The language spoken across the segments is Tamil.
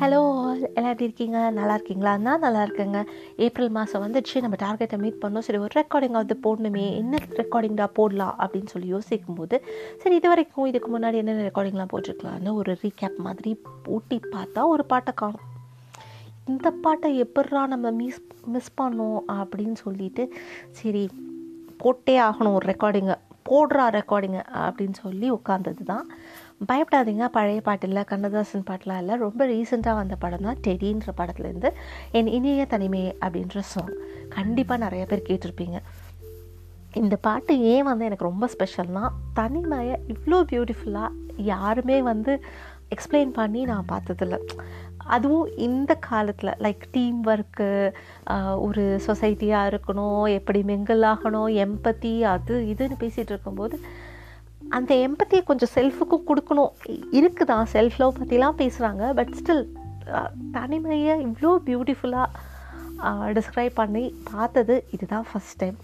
ஹலோ ஆல் எல்லாம் எப்படி இருக்கீங்க? நல்லா இருக்கீங்களா? நான் நல்லா இருக்கேங்க. ஏப்ரல் மாதம் வந்துடுச்சு. நம்ம டார்கெட்டை மீட் பண்ணோம். சரி ஒரு ரெக்கார்டிங்காவது போடணுமே. என்ன ரெக்கார்டிங்டா போடலாம் அப்படின்னு சொல்லி யோசிக்கும் போது சரி இது வரைக்கும் இதுக்கு முன்னாடி என்னென்ன ரெக்கார்டிங்லாம் போட்டிருக்கலான்னு ஒரு ரீகேப் மாதிரி போட்டி பார்த்தா ஒரு பாட்டை காணும். இந்த பாட்டை எப்பட்றா நம்ம மிஸ் மிஸ் பண்ணோம் அப்படின்னு சொல்லிட்டு சரி போட்டே ஆகணும் ஒரு ரெக்கார்டிங்கை போடுறா ரெக்கார்டிங்கை அப்படின்னு சொல்லி உட்காந்தது தான் பயப்படாதீங்க பழைய பாட்டில் கண்ணதாசன் பாட்டெலாம் இல்லை ரொம்ப ரீசெண்டாக வந்த படம் தான் டெடின்ற படத்துலேருந்து என் இனிய தனிமை அப்படின்ற சாங் கண்டிப்பாக நிறைய பேர் கேட்டிருப்பீங்க. இந்த பாட்டு ஏன் வந்து எனக்கு ரொம்ப ஸ்பெஷல்னால் தனிமையை இவ்வளோ பியூட்டிஃபுல்லாக யாருமே வந்து எக்ஸ்பிளைன் பண்ணி நான் பார்த்ததில்ல. அதுவும் இந்த காலத்தில் லைக் டீம் ஒர்க்கு ஒரு சொசைட்டியாக இருக்கணும் எப்படி மிங்கிள் ஆகணும் எம்பத்தி அது இதுன்னு பேசிகிட்டு இருக்கும்போது அந்த எம்பத்தியை கொஞ்சம் செல்ஃபுக்கும் கொடுக்கணும். இருக்குதான் செல்ஃப் லவ் பற்றிலாம் பேசுகிறாங்க பட் ஸ்டில் தனிமையை இவ்வளோ பியூட்டிஃபுல்லாக டிஸ்கிரைப் பண்ணி பார்த்தது இதுதான் ஃபஸ்ட் டைம்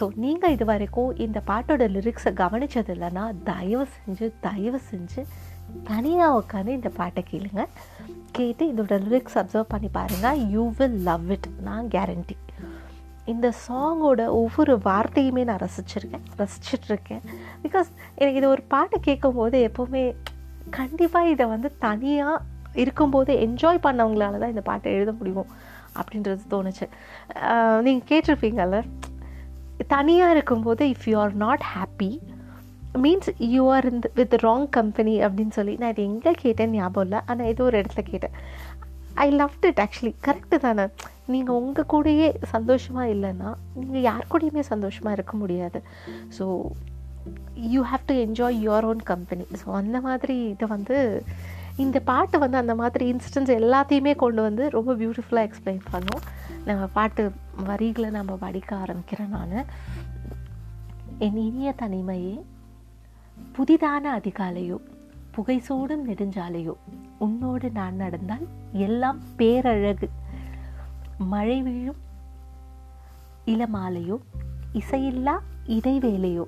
ஸோ நீங்கள் இது வரைக்கும் இந்த பாட்டோட லிரிக்ஸை கவனித்தது இல்லைன்னா தயவு செஞ்சு தயவு செஞ்சு தனியாக உட்காந்து இந்த பாட்டை கேளுங்க. கேட்டு இதோட லிரிக்ஸ் அப்சர்வ் பண்ணி பாருங்கள் யூ வில் லவ் இட் நான் கேரண்டி இந்த சாங்கோட ஒவ்வொரு வார்த்தையுமே நான் ரசிச்சிருக்கேன். ரசிச்சிட்ருக்கேன். பிகாஸ் எனக்கு இது ஒரு பாட்டு கேட்கும்போது எப்போவுமே கண்டிப்பாக இதை வந்து தனியாக இருக்கும்போது என்ஜாய் பண்ணவங்களால தான் இந்த பாட்டை எழுத முடியும் அப்படின்றது தோணுச்சு. நீங்கள் கேட்டிருப்பீங்கல்ல? தனியாக இருக்கும்போது if you are not happy means you are இந்த வித் ராங் கம்பெனி அப்படின்னு சொல்லி நான் இது எங்கே கேட்டேன்னு ஞாபகம் இல்லை. ஆனால் ஏதோ ஒரு இடத்துல கேட்டேன். I love it actually correct தானே? நீங்கள் உங்கள் கூடயே சந்தோஷமாக இல்லைன்னா நீங்கள் யார் கூடயுமே சந்தோஷமாக இருக்க முடியாது. So you have to enjoy your own company so அந்த மாதிரி இதை வந்து இந்த பாட்டு வந்து அந்த மாதிரி இன்சிடென்ட்ஸ் எல்லாத்தையுமே கொண்டு வந்து ரொம்ப பியூட்டிஃபுல்லாக எக்ஸ்பிளைன் பண்ணோம். நம்ம பாட்டு வரிகளை நம்ம படிக்க ஆரம்பிக்கிறேன் நான். என் இனிய தனிமையே புதிதான அதிகாலையோ புகை சூடும் நெடுஞ்சாலையோ உன்னோடு நான் நடந்தால் எல்லாம் பேரழகு. மழை வீழும் இளமாலையோ இசையில்லா இடைவேளையோ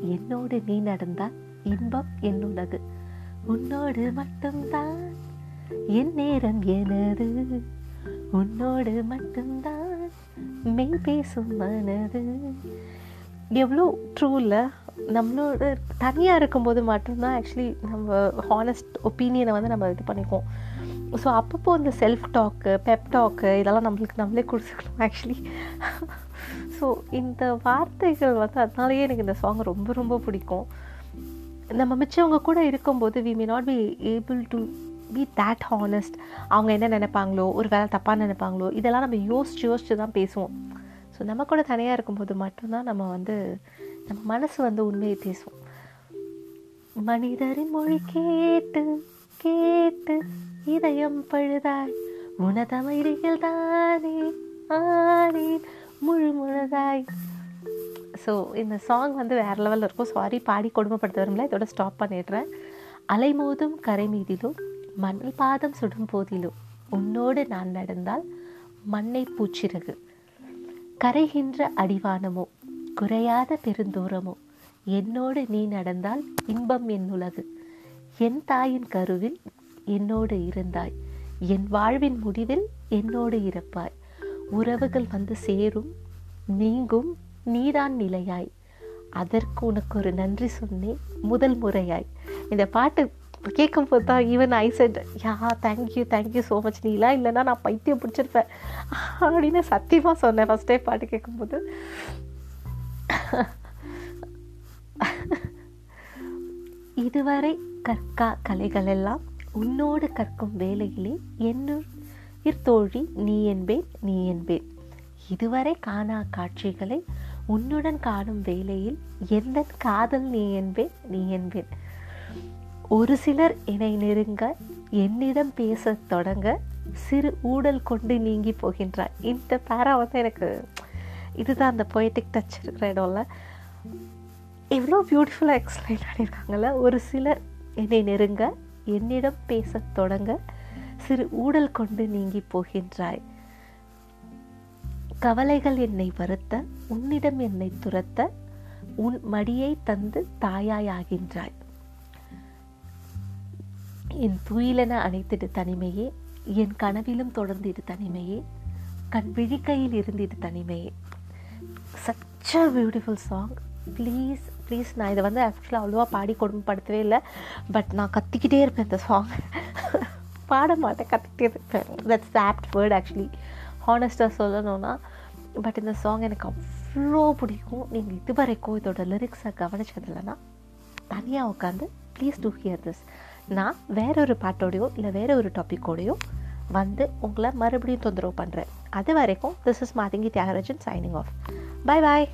என்னோடு நீ நடந்தால் இன்பம் என்னுடையது. உன்னோடு மட்டும்தான் என் நேரம் எனது. உன்னோடு மட்டும்தான் மெய் பேசும் மனது. எவ்வளோ ட்ரூவில் நம்மளோட தனியாக இருக்கும்போது மட்டும்தான் ஆக்சுவலி நம்ம ஹானஸ்ட் ஒப்பீனியனை வந்து நம்ம இது பண்ணிக்குவோம். ஸோ அப்பப்போ இந்த செல்ஃப் டாக்கு பெப் டாக்கு இதெல்லாம் நம்மளுக்கு நம்மளே கொடுத்துக்கணும் ஆக்சுவலி ஸோ இந்த வார்த்தைகள் வந்து அதனாலேயே எனக்கு இந்த சாங் ரொம்ப ரொம்ப பிடிக்கும். நம்ம மிச்சவங்க கூட இருக்கும்போது we may not be able to be that honest அவங்க என்ன நினைப்பாங்களோ ஒரு வேலை தப்பாக நினைப்பாங்களோ இதெல்லாம் நம்ம யோசிச்சு யோசிச்சு தான் பேசுவோம். ஸோ நம்ம கூட தனியாக இருக்கும்போது மட்டும்தான் நம்ம வந்து நம்ம மனசு வந்து உண்மையை பேசும் மனிதரின் மொழி கேட்டு கேட்டு இதயம் பழுதாய் உனதமையில் தானே ஆனேன் முழு முழுதாய் ஸோ இந்த சாங் வந்து வேறு லெவலில் இருக்கும். சாரி பாடி கொடுமைப்படுத்த வரும்ல இதோட ஸ்டாப் பண்ணிடுறேன். அலைமோதும் கரை மீதிலும் மண்ணில் பாதம் சுடும் போதிலும் உன்னோடு நான் நடந்தால் மண்ணை பூச்சிறகு. கரைகின்ற அடிவானமோ? குறையாத பெருந்தூரமோ? என்னோடு நீ நடந்தால் இன்பம் என் உலகு. என் தாயின் கருவில் என்னோடு இருந்தாய். என் வாழ்வின் முடிவில் என்னோடு இருப்பாய் உறவுகள் வந்து சேரும் நீங்கும் நீதான் நிலையாய். அதற்கு உனக்கு ஒரு நன்றி சொன்னேன். முதல் முறையாய். இந்த பாட்டு கேட்கும் போது தான் even I said ya thank you thank you so much நீலாம் இல்லைன்னா நான் பைத்தியம் பிடிச்சிருப்பேன். அப்படின்னு சத்தியமாக சொன்னேன் ஃபஸ்ட் டைம் பாட்டு கேட்கும்போது இதுவரை கற்கா கலைகள் எல்லாம் உன்னோடு கற்கும் வேலையிலே என்னுயிர் தோழி நீ என்பேன் நீ என்பேன். இதுவரை காணா காட்சிகளை உன்னுடன் காணும் வேலையில் எந்த காதல் நீ என்பேன் நீ என்பேன். ஒரு சிலர் என்னை நெருங்க என்னிடம் பேச தொடங்க சிறு ஊடல் கொண்டு நீங்கி போகின்றார். இந்த பேரா வந்து எனக்கு இதுதான் அந்த பொயட்டிக் டச் இருக்கிற இடம்ல. எவ்வளோ பியூட்டிஃபுல்லாக எக்ஸ்பிளைன் பண்ணியிருக்காங்கல்ல. ஒரு சிலர் என்னை நெருங்க என்னிடம் பேச தொடங்க சிறு ஊடல் கொண்டு நீங்கி போகின்றாய். கவலைகள் என்னை வருத்த உன்னிடம் என்னை துரத்த உன் மடியை தந்து தாயாய் ஆகின்றாய் என் துயிலென அணைத்திடு தனிமையே. என் கனவிலும் தொடர்ந்திடு தனிமையே. கண் விழிக்கையில் இருந்திடு தனிமையே. Such a beautiful song please please நான் இதை வந்து ஆக்சுவலாக அவ்வளோவா பாடி கொடுமைப்படுத்தவே இல்லை. பட் நான் கத்திக்கிட்டே இருப்பேன் இந்த சாங் பாட மாட்டேன் கத்திக்கிட்டே இருப்பேன். தட்ஸ் ஆப்ட் வேர்ட் ஆக்சுவலி ஹானஸ்ட்டாக சொல்லணும்னா பட் இந்த சாங் எனக்கு அவ்வளோ பிடிக்கும். நீங்கள் இது வரைக்கும் இதோட லிரிக்ஸை கவனிச்சது இல்லைன்னா தனியாக உட்காந்து ப்ளீஸ் டூ ஹியர் திஸ் நான் வேற ஒரு பாட்டோடையோ இல்லை வேற ஒரு டாப்பிக்கோடையோ வந்து உங்களை மறுபடியும் தொந்தரவு பண்ணுறேன் அது வரைக்கும் this is Mathangi Thiagarajan signing off bye bye